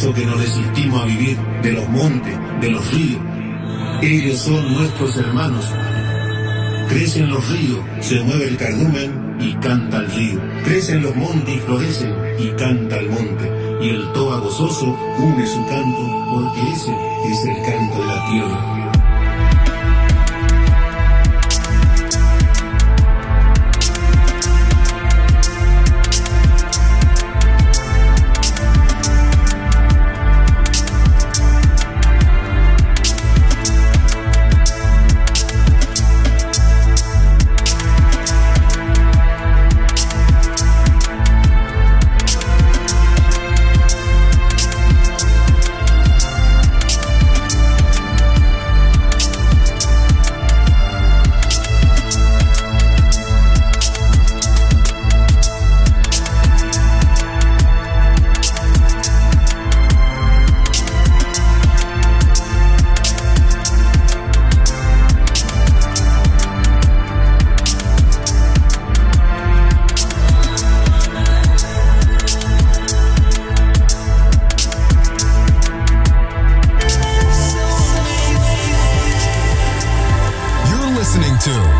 Eso que nos resistimos a vivir de los montes, de los ríos. Ellos son nuestros hermanos. Crecen los ríos, se mueve el cardumen y canta el río. Crecen los montes y florecen y canta el monte. Y el toa gozoso une su canto porque ese es el canto de la tierra. You.